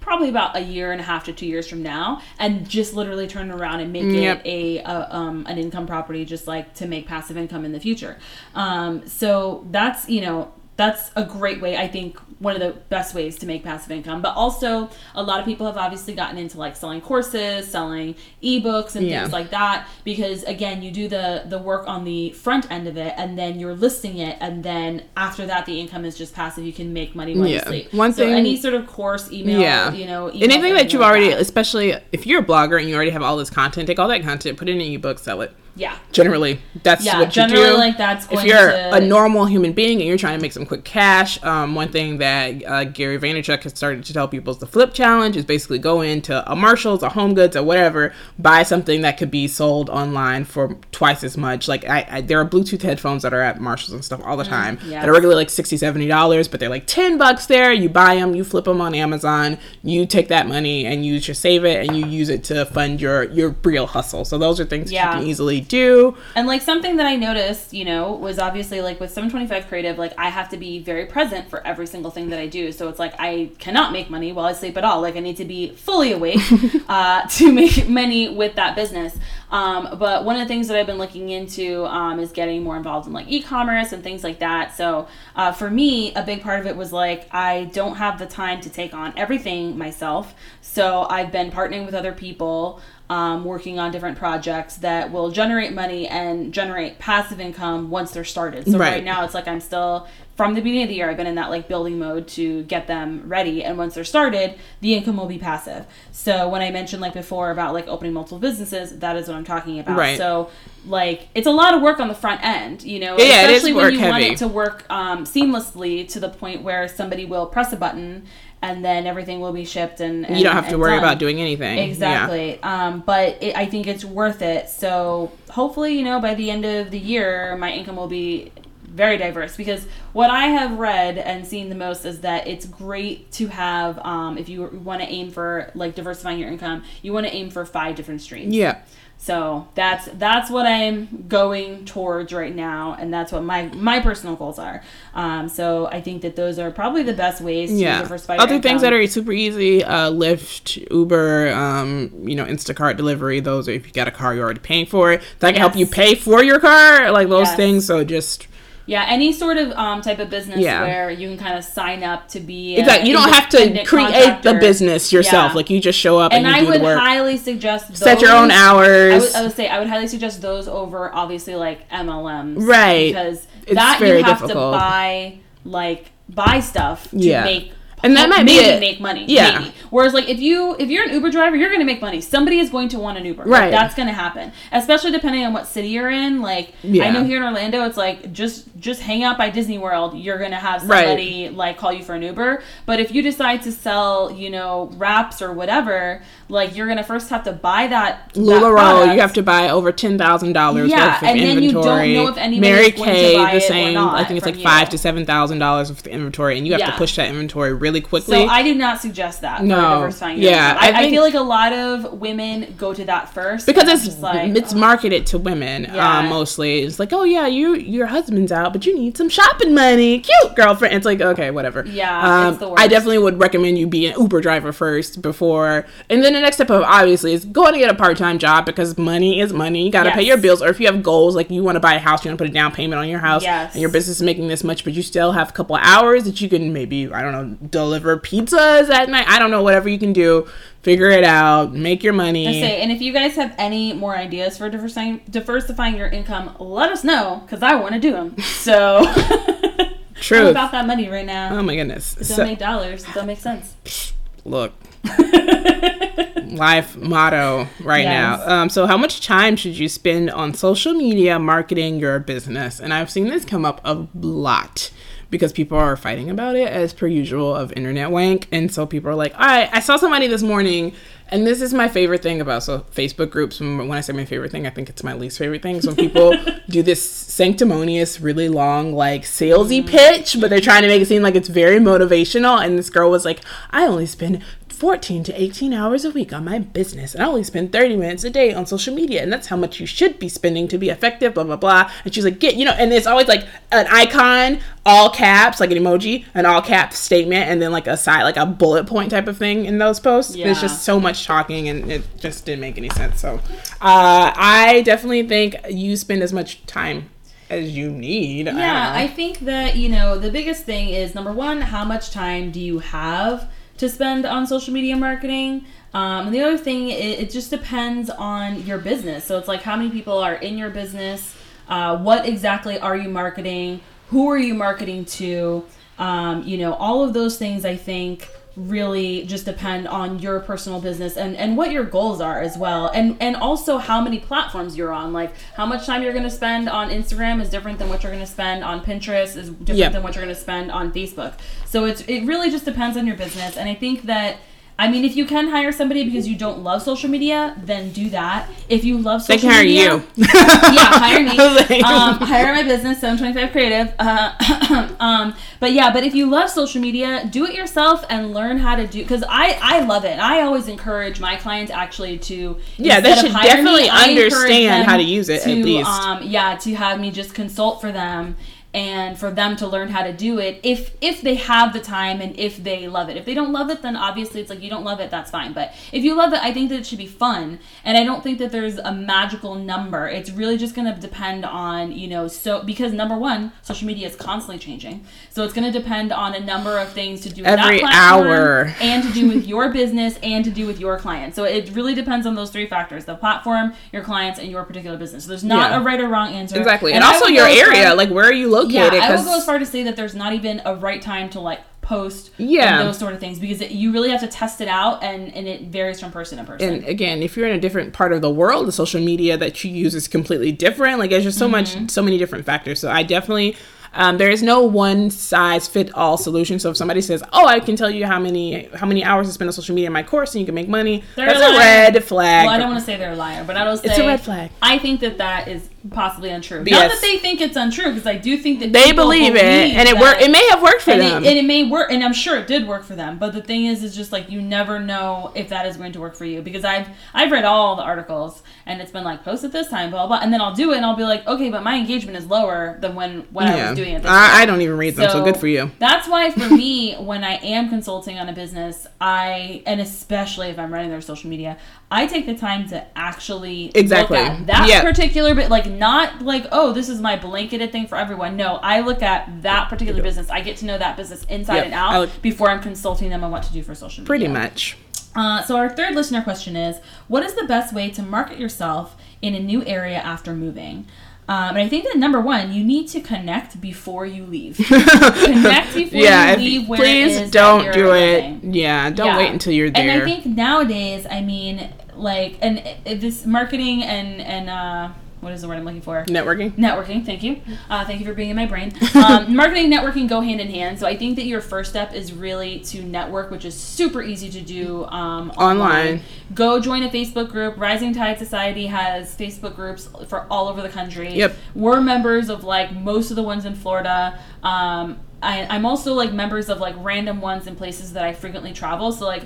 probably about a year and a half to two years from now and just literally turn around and make Yep. it a, a um, an income property just like to make passive income in the future um, so that's you know that's a great way i think one of the best ways to make passive income but also a lot of people have obviously gotten into like selling courses selling ebooks and Yeah. things like that because again you do the the work on the front end of it and then you're listing it and then after that the income is just passive you can make money while you sleep One so thing- any sort of course email Yeah. you know Anything that you've like already, that. especially if you're a blogger and you already have all this content, take all that content, put it in an ebook, sell it. Yeah Generally, that's yeah what you do. Yeah, generally like that's going to if you're to a normal human being and you're trying to make some quick cash, um, one thing that uh, Gary Vaynerchuk has started to tell people is the flip challenge is basically go into a Marshalls, a Home Goods, or whatever, buy something that could be sold online for twice as much. Like I, I there are Bluetooth headphones that are at Marshalls and stuff all the time yes. that are regularly like 60 70 dollars, but they're like 10 bucks there. You buy them, you flip them on Amazon, you take that money and you just save it and you use it to fund your your real hustle. So those are things Yeah. you can easily do. And like something that I noticed, you know, was obviously like with 725 Creative, like I have to be very present for every single thing that I do. So it's like I cannot make money while I sleep at all. Like I need to be fully awake uh, to make money with that business. Um, but one of the things that I've been looking into um, is getting more involved in like e-commerce and things like that. So uh, for me, a big part of it was like I don't have the time to take on everything myself. So I've been partnering with other people um, working on different projects that will generate money and generate passive income once they're started. So right, Right. now it's like I'm still from the beginning of the year I've been in that like building mode to get them ready and once they're started the income will be passive. So when I mentioned like before about like opening multiple businesses that is what I'm talking about. Right. So like it's a lot of work on the front end, you know, Yeah, it is especially when you want it to work um, seamlessly to the point where somebody will press a button and then everything will be shipped and, and You don't have to worry done. about doing anything. Yeah. Exactly. Um, but it, I think it's worth it. So hopefully, you know, by the end of the year, my income will be very diverse because what I have read and seen the most is that it's great to have, um, if you want to aim for like diversifying your income, you want to aim for five different streams. Yeah. So that's that's what I'm going towards right now, and that's what my my personal goals are. Um, so I think that those are probably the best ways to Yeah. diversify. your Other things that are super easy, uh, Lyft, Uber, um, you know, Instacart delivery. Those are if you got a car, you're already paying for it. That can help you pay for your car, like those Yes. things. So just Yeah, any sort of um, type of business Yeah. where you can kind of sign up to be exactly, you don't have to create the business yourself. Yeah. Like you just show up and, And you I do would the work. highly suggest those, Set your own I hours. would, I would say I would highly suggest those over obviously like MLMs, Right. Because It's that you have difficult. to buy like buy stuff to Yeah. make. And that might be maybe it. make money. Yeah. maybe. Whereas like if you if you're an Uber driver, you're going to make money. Somebody is going to want an Uber. Like, Right. that's going to happen. Especially depending on what city you're in. Like I know here in Orlando, it's like just just hang out by Disney World. You're going to have Right. somebody like call you for an Uber. But if you decide to sell, you know, wraps or whatever, like you're going to first have to buy that. Lularoe, you have to buy over ten thousand dollars Yeah, worth of and then you don't know if anybody's Mary going to Kay, buy the same. I think it's like you. five to seven thousand dollars of the inventory, and you have Yeah. to push that inventory really quickly. So I do not suggest that. No. Yeah. I, I I, feel like a lot of women go to that first because it's like, it's marketed to women Yeah. uh, mostly. It's like, oh yeah, you your husband's out, but you need some shopping money. Cute girlfriend. It's like okay, whatever. Yeah, um, I definitely would recommend you be an Uber driver first before, and then the next step of obviously is going to get a part time job because money is money. You got to pay your bills, or if you have goals like you want to buy a house, you want to put a down payment on your house, Yes. and your business is making this much, but you still have a couple hours that you can maybe I don't know deliver pizzas at night. I don't know whatever you can do. Figure it out. Make your money. I say, and if you guys have any more ideas for diversifying diversifying your income, let us know because I want to do them. So, True. About that money right now. Oh my goodness. It don't So, make dollars. It don't make sense. look, life motto right Yes. now. Um, so, how much time should you spend on social media marketing your business? And I've seen this come up a lot because people are fighting about it as per usual of internet wank. And so people are like, all right, I saw somebody this morning. And this is my favorite thing about so Facebook groups. When I say my favorite thing, I think it's my least favorite thing. So when people do this sanctimonious, really long, like salesy mm-hmm. pitch, but they're trying to make it seem like it's very motivational. And this girl was like, I only spend 14 to 18 hours a week on my business and I only spend 30 minutes a day on social media and that's how much you should be spending to be effective blah blah blah. And she's like get you know and it's always like an icon all caps like an emoji an all caps statement and then like a side like a bullet point type of thing in those posts. Yeah. there's just so much talking and it just didn't make any sense. So uh, I definitely think you spend as much time as you need. Yeah, I, I think that, you know, the biggest thing is number one, how much time do you have to spend on social media marketing? Um, and the other thing, it, it just depends on your business. So it's like how many people are in your business? Uh, what exactly are you marketing? Who are you marketing to? Um, you know, all of those things I think really just depend on your personal business and, and what your goals are as well. And and also how many platforms you're on. Like how much time you're going to spend on instagram is different than what you're going to spend on pinterest is different Yeah. than what you're going to spend on facebook. So it's it really just depends on your business. And i think that I mean, if you can hire somebody because you don't love social media, then do that. If you love social media, They can hire media, you. yeah, hire me. Like- um, hire my business, 725 Creative. Uh, um, but yeah, but if you love social media, do it yourself and learn how to do. Because I I love it. I always encourage my clients actually to Yeah, they should hiring me, definitely understand how to use it, at least. Um, yeah, to have me just consult for them and for them to learn how to do it if if they have the time and if they love it if they don't love it then obviously it's like you don't love it that's fine but if you love it i think that it should be fun and i don't think that there's a magical number it's really just going to depend on you know so because number one social media is constantly changing so it's going to depend on a number of things to do with Every that platform hour. and to do with your business and to do with your clients so it really depends on those three factors the platform your clients and your particular business so there's not Yeah. a right or wrong answer Exactly. And, I also your go as far- area. Like, where are you located? Yeah, I will go as far to say that there's not even a right time to like post Yeah. those sort of things because it, you really have to test it out and and it varies from person to person. and again, if you're in a different part of the world, the social media that you use is completely different. Like, there's just so Mm-hmm. much, so many different factors. So I definitely. Um, there is no one size fit all solution. So if somebody says, "Oh, I can tell you how many how many hours I spend on social media in my course, and you can make money," They're that's lying. a red flag. well, I don't want to say they're a liar, but I will say It's a red flag. I think that that is possibly untrue. Not that they think it's untrue because I do think that they people believe it, and it that- work. It may have worked for and them. it, and it may work, and I'm sure it did work for them. But the thing is, is just like you never know if that is going to work for you because I've I've read all the articles and it's been like post at this time, blah blah, blah and then I'll do it and I'll be like, okay, but my engagement is lower than when when I was doing it. This I. I don't even read them, so, good for you. That's why for me, when I am consulting on a business, I and especially if I'm running their social media, I take the time to actually Exactly. look at that Yeah. particular bit, like not like oh this is my blanketed thing for everyone. No, I look at that particular business. I get to know that business inside Yep. and out before I'm consulting them on what to do for social media. Pretty much. Uh, so our third listener question is, what is the best way to market yourself in a new area after moving? Um, and I think that number one, you need to connect before you leave. connect before yeah, you leave where please don't do it. Yeah, don't Yeah. wait until you're there. And I think nowadays, I mean, like, and this marketing and and uh, what is the word I'm looking for? Networking. Networking, thank you. Uh, thank you for being in my brain. Um, marketing, networking go hand in hand. So I think that your first step is really to network, which is super easy to do um, Online. Go join a Facebook group. Rising Tide Society has Facebook groups for all over the country. Yep. We're members of like most of the ones in Florida. Um, I, I'm also like members of like random ones in places that I frequently travel. So like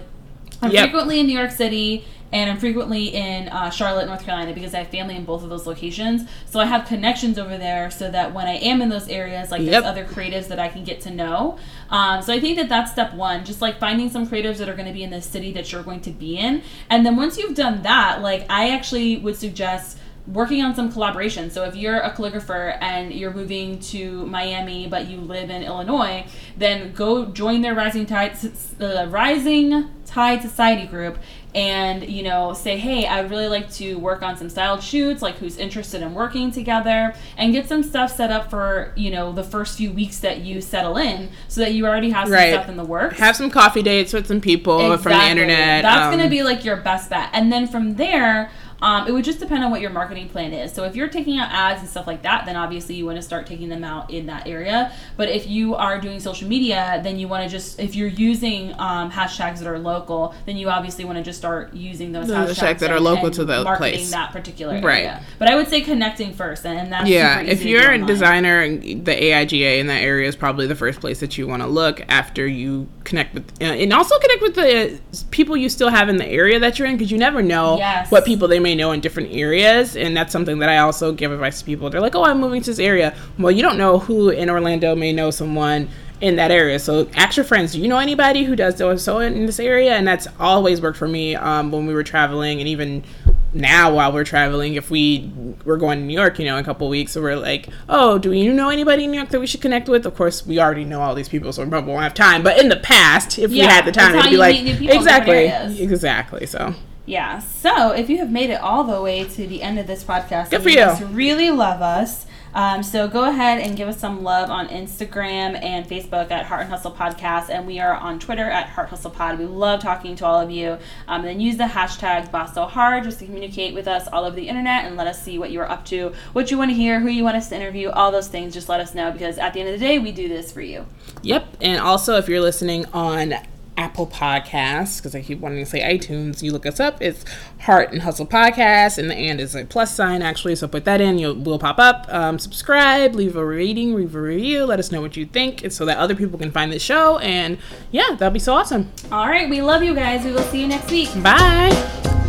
I'm Yep. frequently in New York City and I'm frequently in uh, Charlotte, North Carolina because I have family in both of those locations. So I have connections over there so that when I am in those areas, like Yep. there's other creatives that I can get to know. Um, so I think that that's step one, just like finding some creatives that are going to be in the city that you're going to be in. And then once you've done that, like I actually would suggest working on some collaboration. So if you're a calligrapher and you're moving to Miami but you live in Illinois, then go join their Rising Tide uh, Rising Tide Society group and you know say hey i'd really like to work on some styled shoots like who's interested in working together and get some stuff set up for you know the first few weeks that you settle in so that you already have some Right. stuff in the works Have some coffee dates with some people from the internet. That's um, going to be like your best bet. And then from there, um, it would just depend on what your marketing plan is. So if you're taking out ads and stuff like that, then obviously you want to start taking them out in that area. But if you are doing social media, then you want to just if you're using um, hashtags that are local, then you obviously want to just start using those The hashtags that are and- local and to the place. that particular Right. area. But I would say connecting first, and, that's yeah, if you're a designer, the AIGA in that area is probably the first place that you want to look after you connect with, uh, and also connect with the people you still have in the area that you're in, because you never know Yes. what people they may know in different areas, and that's something that I also give advice to people. They're like, "Oh, I'm moving to this area." Well, you don't know who in Orlando may know someone in that area. So ask your friends, do you know anybody who does so so in this area? And that's always worked for me um, when we were traveling, and even now while we're traveling, if we were going to New York, you know, in a couple of weeks, so we're like, oh, do you know anybody in New York that we should connect with? Of course, we already know all these people, so we probably won't have time. But in the past, if we had the time, it'd be like meet new people in different exactly, exactly. So Yeah. So if you have made it all the way to the end of this podcast, Good for you you. really love us. Um, so go ahead and give us some love on Instagram and Facebook at Heart and Hustle Podcast, and we are on Twitter at Heart Hustle Pod. We love talking to all of you. Um, then use the hashtag Boss So Hard just to communicate with us all over the internet and let us see what you are up to, what you want to hear, who you want us to interview, all those things. Just let us know because at the end of the day, we do this for you. Yep. And also, if you're listening on Apple Podcasts, because I keep wanting to say iTunes, you look us up. It's Heart and Hustle Podcast, and the and is a plus sign actually. So put that in, you'll will pop up. Um, subscribe, leave a rating, leave a review. Let us know what you think, so that other people can find the show. And yeah, that'll be so awesome. All right, we love you guys. We will see you next week. Bye.